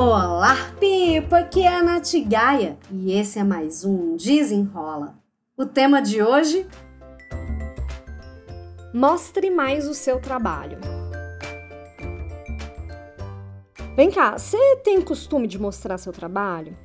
Olá, Pipa! Aqui é a Nath Gaia e esse é mais um Desenrola. O tema de hoje? Mostre mais o seu trabalho. Vem cá, você tem costume de mostrar seu trabalho?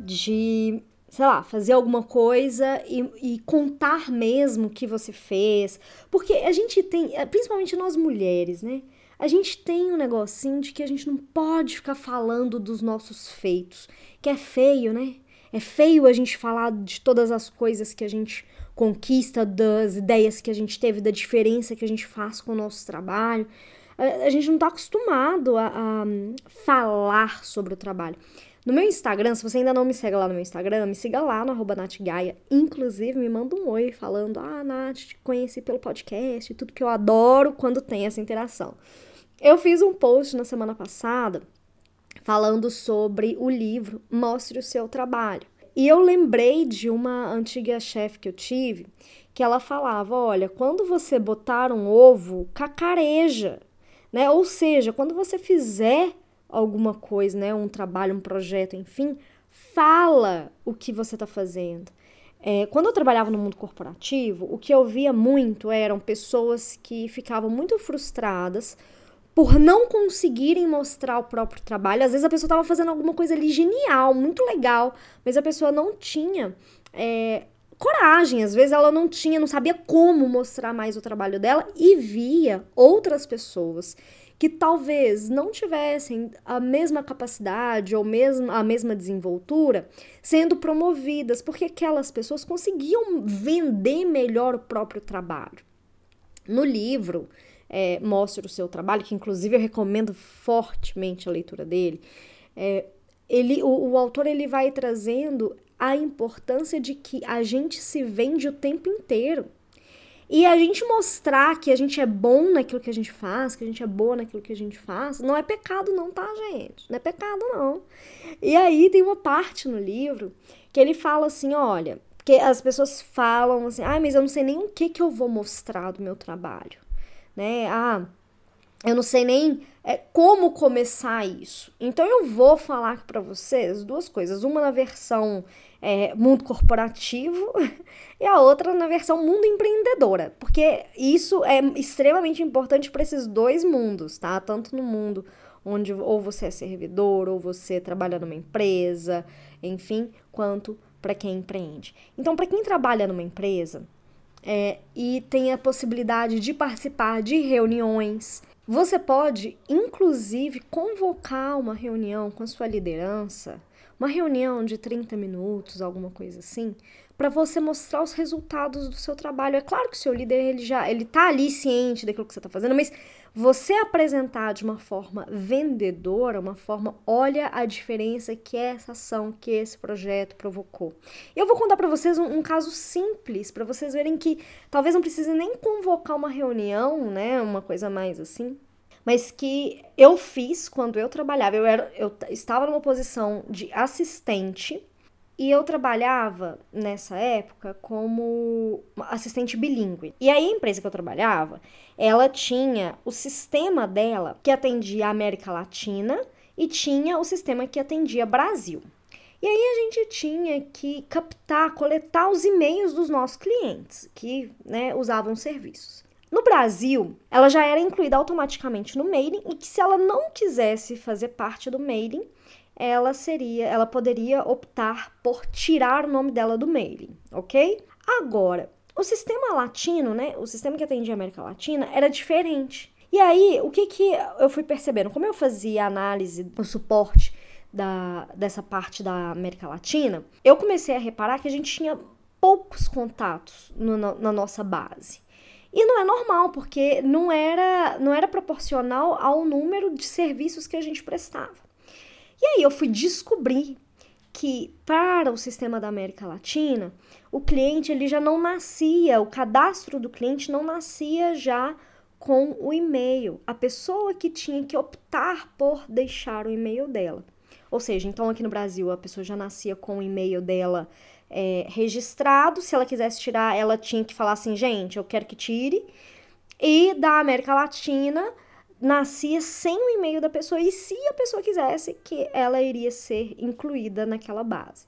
De, sei lá, fazer alguma coisa e, e contar mesmo o que você fez? Porque a gente tem, principalmente nós mulheres, né? A gente tem um negocinho de que a gente não pode ficar falando dos nossos feitos, que é feio, né? É feio a gente falar de todas as coisas que a gente conquista, das ideias que a gente teve, da diferença que a gente faz com o nosso trabalho. A, gente não está acostumado a, a falar sobre o trabalho. No meu Instagram, se você ainda não me segue lá no meu Instagram, me siga lá no arroba. Inclusive, me manda um oi falando, ah, Nath, te conheci pelo podcast, tudo que eu adoro quando tem essa interação. Eu fiz um post na semana passada falando sobre o livro Mostre o Seu Trabalho. E eu lembrei de uma antiga chefe que eu tive que ela falava: olha, quando você botar um ovo, cacareja, né? Ou seja, quando você fizer alguma coisa, né? Um trabalho, um projeto, enfim, fala o que você está fazendo. É, quando eu trabalhava no mundo corporativo, o que eu via muito eram pessoas que ficavam muito frustradas por não conseguirem mostrar o próprio trabalho. Às vezes a pessoa estava fazendo alguma coisa ali genial, muito legal, mas a pessoa não tinha é, coragem. Às vezes ela não tinha, não sabia como mostrar mais o trabalho dela e via outras pessoas que talvez não tivessem a mesma capacidade ou mesmo a mesma desenvoltura sendo promovidas, porque aquelas pessoas conseguiam vender melhor o próprio trabalho. No livro, é, mostre o seu trabalho, que inclusive eu recomendo fortemente a leitura dele, é, ele, o, o autor ele vai trazendo a importância de que a gente se vende o tempo inteiro. E a gente mostrar que a gente é bom naquilo que a gente faz, que a gente é boa naquilo que a gente faz, não é pecado não, tá, gente? Não é pecado não. E aí tem uma parte no livro que ele fala assim, olha, porque as pessoas falam assim, ah, mas eu não sei nem o que que eu vou mostrar do meu trabalho né? Ah, eu não sei nem é, como começar isso. Então eu vou falar para vocês duas coisas. Uma na versão é, mundo corporativo e a outra na versão mundo empreendedora. Porque isso é extremamente importante para esses dois mundos, tá? Tanto no mundo onde ou você é servidor ou você trabalha numa empresa, enfim, quanto para quem empreende. Então, para quem trabalha numa empresa, é, e tem a possibilidade de participar de reuniões. Você pode, inclusive, convocar uma reunião com a sua liderança, uma reunião de 30 minutos, alguma coisa assim, para você mostrar os resultados do seu trabalho. É claro que o seu líder ele já ele tá ali ciente daquilo que você está fazendo, mas você apresentar de uma forma vendedora, uma forma, olha a diferença que essa ação, que esse projeto provocou. Eu vou contar para vocês um, um, caso simples, para vocês verem que talvez não precise nem convocar uma reunião, né, uma coisa mais assim, mas que eu fiz quando eu trabalhava. Eu, era, eu estava numa posição de assistente e eu trabalhava nessa época como assistente bilíngue. E aí a empresa que eu trabalhava, ela tinha o sistema dela que atendia a América Latina e tinha o sistema que atendia Brasil. E aí a gente tinha que captar, coletar os e-mails dos nossos clientes que né, usavam serviços. No Brasil, ela já era incluída automaticamente no mailing e que se ela não quisesse fazer parte do mailing, ela seria, ela poderia optar por tirar o nome dela do mailing, ok? Agora, o sistema latino, né, o sistema que atendia a América Latina era diferente. E aí, o que que eu fui percebendo? Como eu fazia análise, o suporte da, dessa parte da América Latina, eu comecei a reparar que a gente tinha poucos contatos no, na, na nossa base. E não é normal, porque não era, não era proporcional ao número de serviços que a gente prestava. E aí eu fui descobrir que para o sistema da América Latina, o cliente ele já não nascia, o cadastro do cliente não nascia já com o e-mail. A pessoa que tinha que optar por deixar o e-mail dela. Ou seja, então aqui no Brasil a pessoa já nascia com o e-mail dela é, registrado. Se ela quisesse tirar, ela tinha que falar assim, gente, eu quero que tire. E da América Latina nascia sem o e-mail da pessoa e se a pessoa quisesse que ela iria ser incluída naquela base.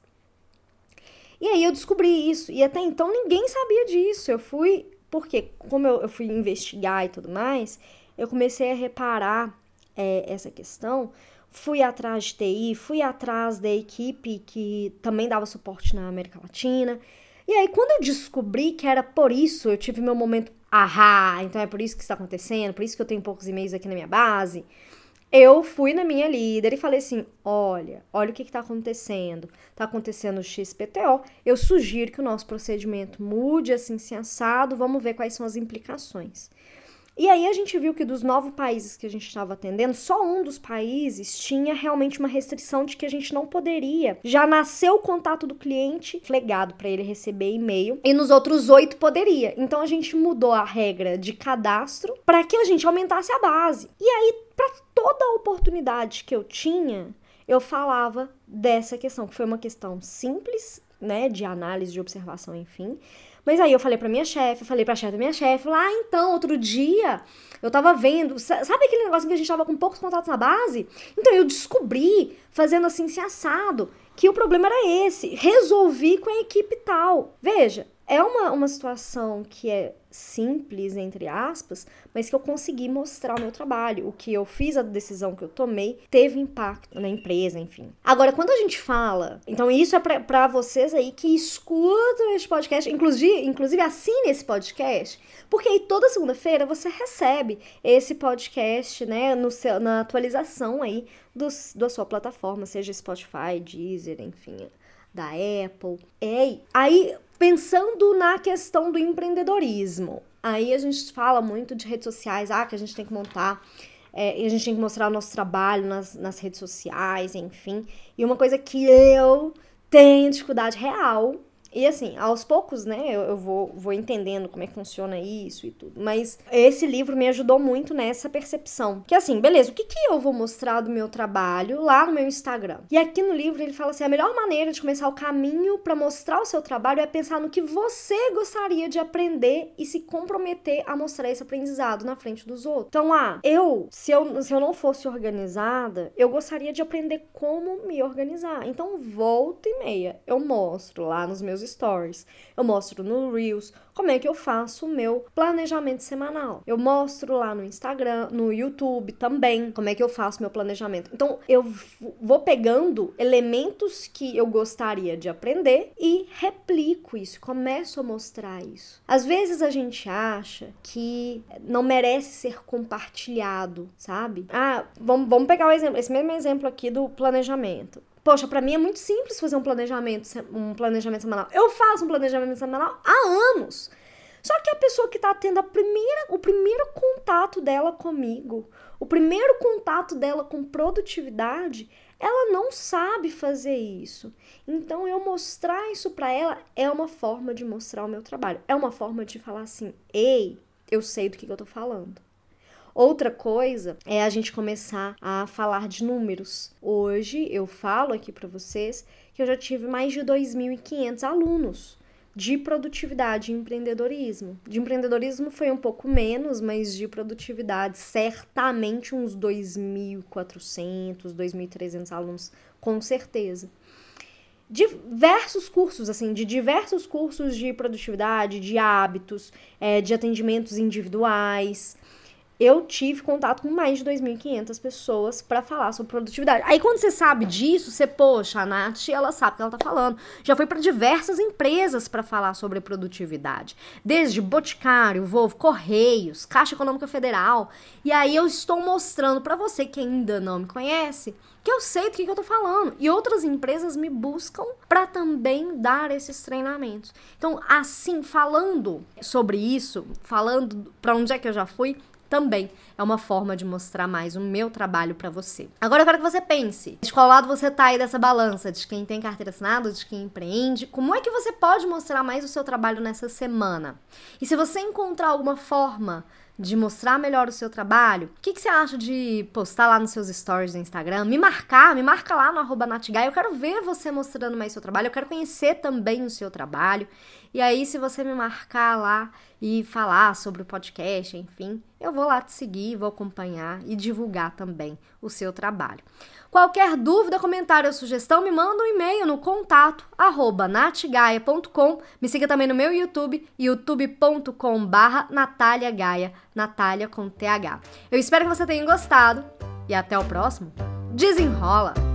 E aí eu descobri isso e até então ninguém sabia disso. Eu fui porque como eu, eu fui investigar e tudo mais, eu comecei a reparar é, essa questão fui atrás de TI, fui atrás da equipe que também dava suporte na América Latina. E aí, quando eu descobri que era por isso, eu tive meu momento, ahá, então é por isso que está acontecendo, por isso que eu tenho poucos e-mails aqui na minha base. Eu fui na minha líder e falei assim: olha, olha o que está acontecendo. Está acontecendo o XPTO. Eu sugiro que o nosso procedimento mude assim, se assado. Vamos ver quais são as implicações. E aí a gente viu que dos nove países que a gente estava atendendo, só um dos países tinha realmente uma restrição de que a gente não poderia. Já nasceu o contato do cliente flegado para ele receber e-mail e nos outros oito poderia. Então a gente mudou a regra de cadastro para que a gente aumentasse a base. E aí para toda oportunidade que eu tinha, eu falava dessa questão, que foi uma questão simples, né, de análise, de observação, enfim mas aí eu falei pra minha chefe, falei pra chefe da minha chefe, lá ah, então, outro dia, eu tava vendo, sabe aquele negócio que a gente tava com poucos contatos na base? Então eu descobri, fazendo assim, se assado, que o problema era esse. Resolvi com a equipe tal. Veja, é uma, uma situação que é simples, entre aspas, mas que eu consegui mostrar o meu trabalho. O que eu fiz, a decisão que eu tomei, teve impacto na empresa, enfim. Agora, quando a gente fala, então isso é para vocês aí que escutam esse podcast, inclusive, inclusive assine esse podcast, porque aí toda segunda-feira você recebe esse podcast, né, no seu, na atualização aí dos, da sua plataforma, seja Spotify, Deezer, enfim, da Apple. É, aí pensando na questão do empreendedorismo. Aí a gente fala muito de redes sociais, ah, que a gente tem que montar, é, a gente tem que mostrar o nosso trabalho nas, nas redes sociais, enfim. E uma coisa que eu tenho dificuldade real e assim, aos poucos, né, eu, eu, vou, vou entendendo como é que funciona isso e tudo. Mas esse livro me ajudou muito nessa percepção. Que assim, beleza, o que, que eu vou mostrar do meu trabalho lá no meu Instagram? E aqui no livro ele fala assim: a melhor maneira de começar o caminho para mostrar o seu trabalho é pensar no que você gostaria de aprender e se comprometer a mostrar esse aprendizado na frente dos outros. Então, ah, eu, se eu, se eu não fosse organizada, eu gostaria de aprender como me organizar. Então, volta e meia, eu mostro lá nos meus stories. Eu mostro no Reels como é que eu faço o meu planejamento semanal. Eu mostro lá no Instagram, no YouTube também, como é que eu faço meu planejamento. Então, eu vou pegando elementos que eu gostaria de aprender e replico isso, começo a mostrar isso. Às vezes a gente acha que não merece ser compartilhado, sabe? Ah, vamos, vamos pegar o exemplo, esse mesmo exemplo aqui do planejamento. Poxa, para mim é muito simples fazer um planejamento, um planejamento semanal. Eu faço um planejamento semanal há anos. Só que a pessoa que está tendo a primeira, o primeiro contato dela comigo, o primeiro contato dela com produtividade, ela não sabe fazer isso. Então eu mostrar isso para ela é uma forma de mostrar o meu trabalho. É uma forma de falar assim: "Ei, eu sei do que, que eu tô falando". Outra coisa é a gente começar a falar de números. Hoje eu falo aqui para vocês que eu já tive mais de 2.500 alunos de produtividade e empreendedorismo. De empreendedorismo foi um pouco menos, mas de produtividade, certamente uns 2.400, 2.300 alunos, com certeza. Diversos cursos, assim, de diversos cursos de produtividade, de hábitos, é, de atendimentos individuais eu tive contato com mais de 2.500 pessoas para falar sobre produtividade. Aí quando você sabe disso, você, poxa, a Nath, ela sabe o que ela tá falando. Já foi para diversas empresas para falar sobre produtividade. Desde Boticário, Volvo, Correios, Caixa Econômica Federal. E aí eu estou mostrando para você que ainda não me conhece, que eu sei do que, que eu tô falando. E outras empresas me buscam para também dar esses treinamentos. Então, assim, falando sobre isso, falando para onde é que eu já fui, também é uma forma de mostrar mais o meu trabalho para você. Agora eu quero que você pense, de qual lado você tá aí dessa balança, de quem tem carteira assinada, de quem empreende, como é que você pode mostrar mais o seu trabalho nessa semana? E se você encontrar alguma forma de mostrar melhor o seu trabalho, o que, que, você acha de postar lá nos seus stories do Instagram? Me marcar, me marca lá no arroba Natigai. Eu quero ver você mostrando mais seu trabalho, eu quero conhecer também o seu trabalho. E aí, se você me marcar lá e falar sobre o podcast, enfim, eu vou lá te seguir, vou acompanhar e divulgar também o seu trabalho. Qualquer dúvida, comentário ou sugestão, me manda um e-mail no contato arroba natgaia.com. Me siga também no meu YouTube, youtube.com barra Natália Gaia, Natália com TH. Eu espero que você tenha gostado e até o próximo. Desenrola!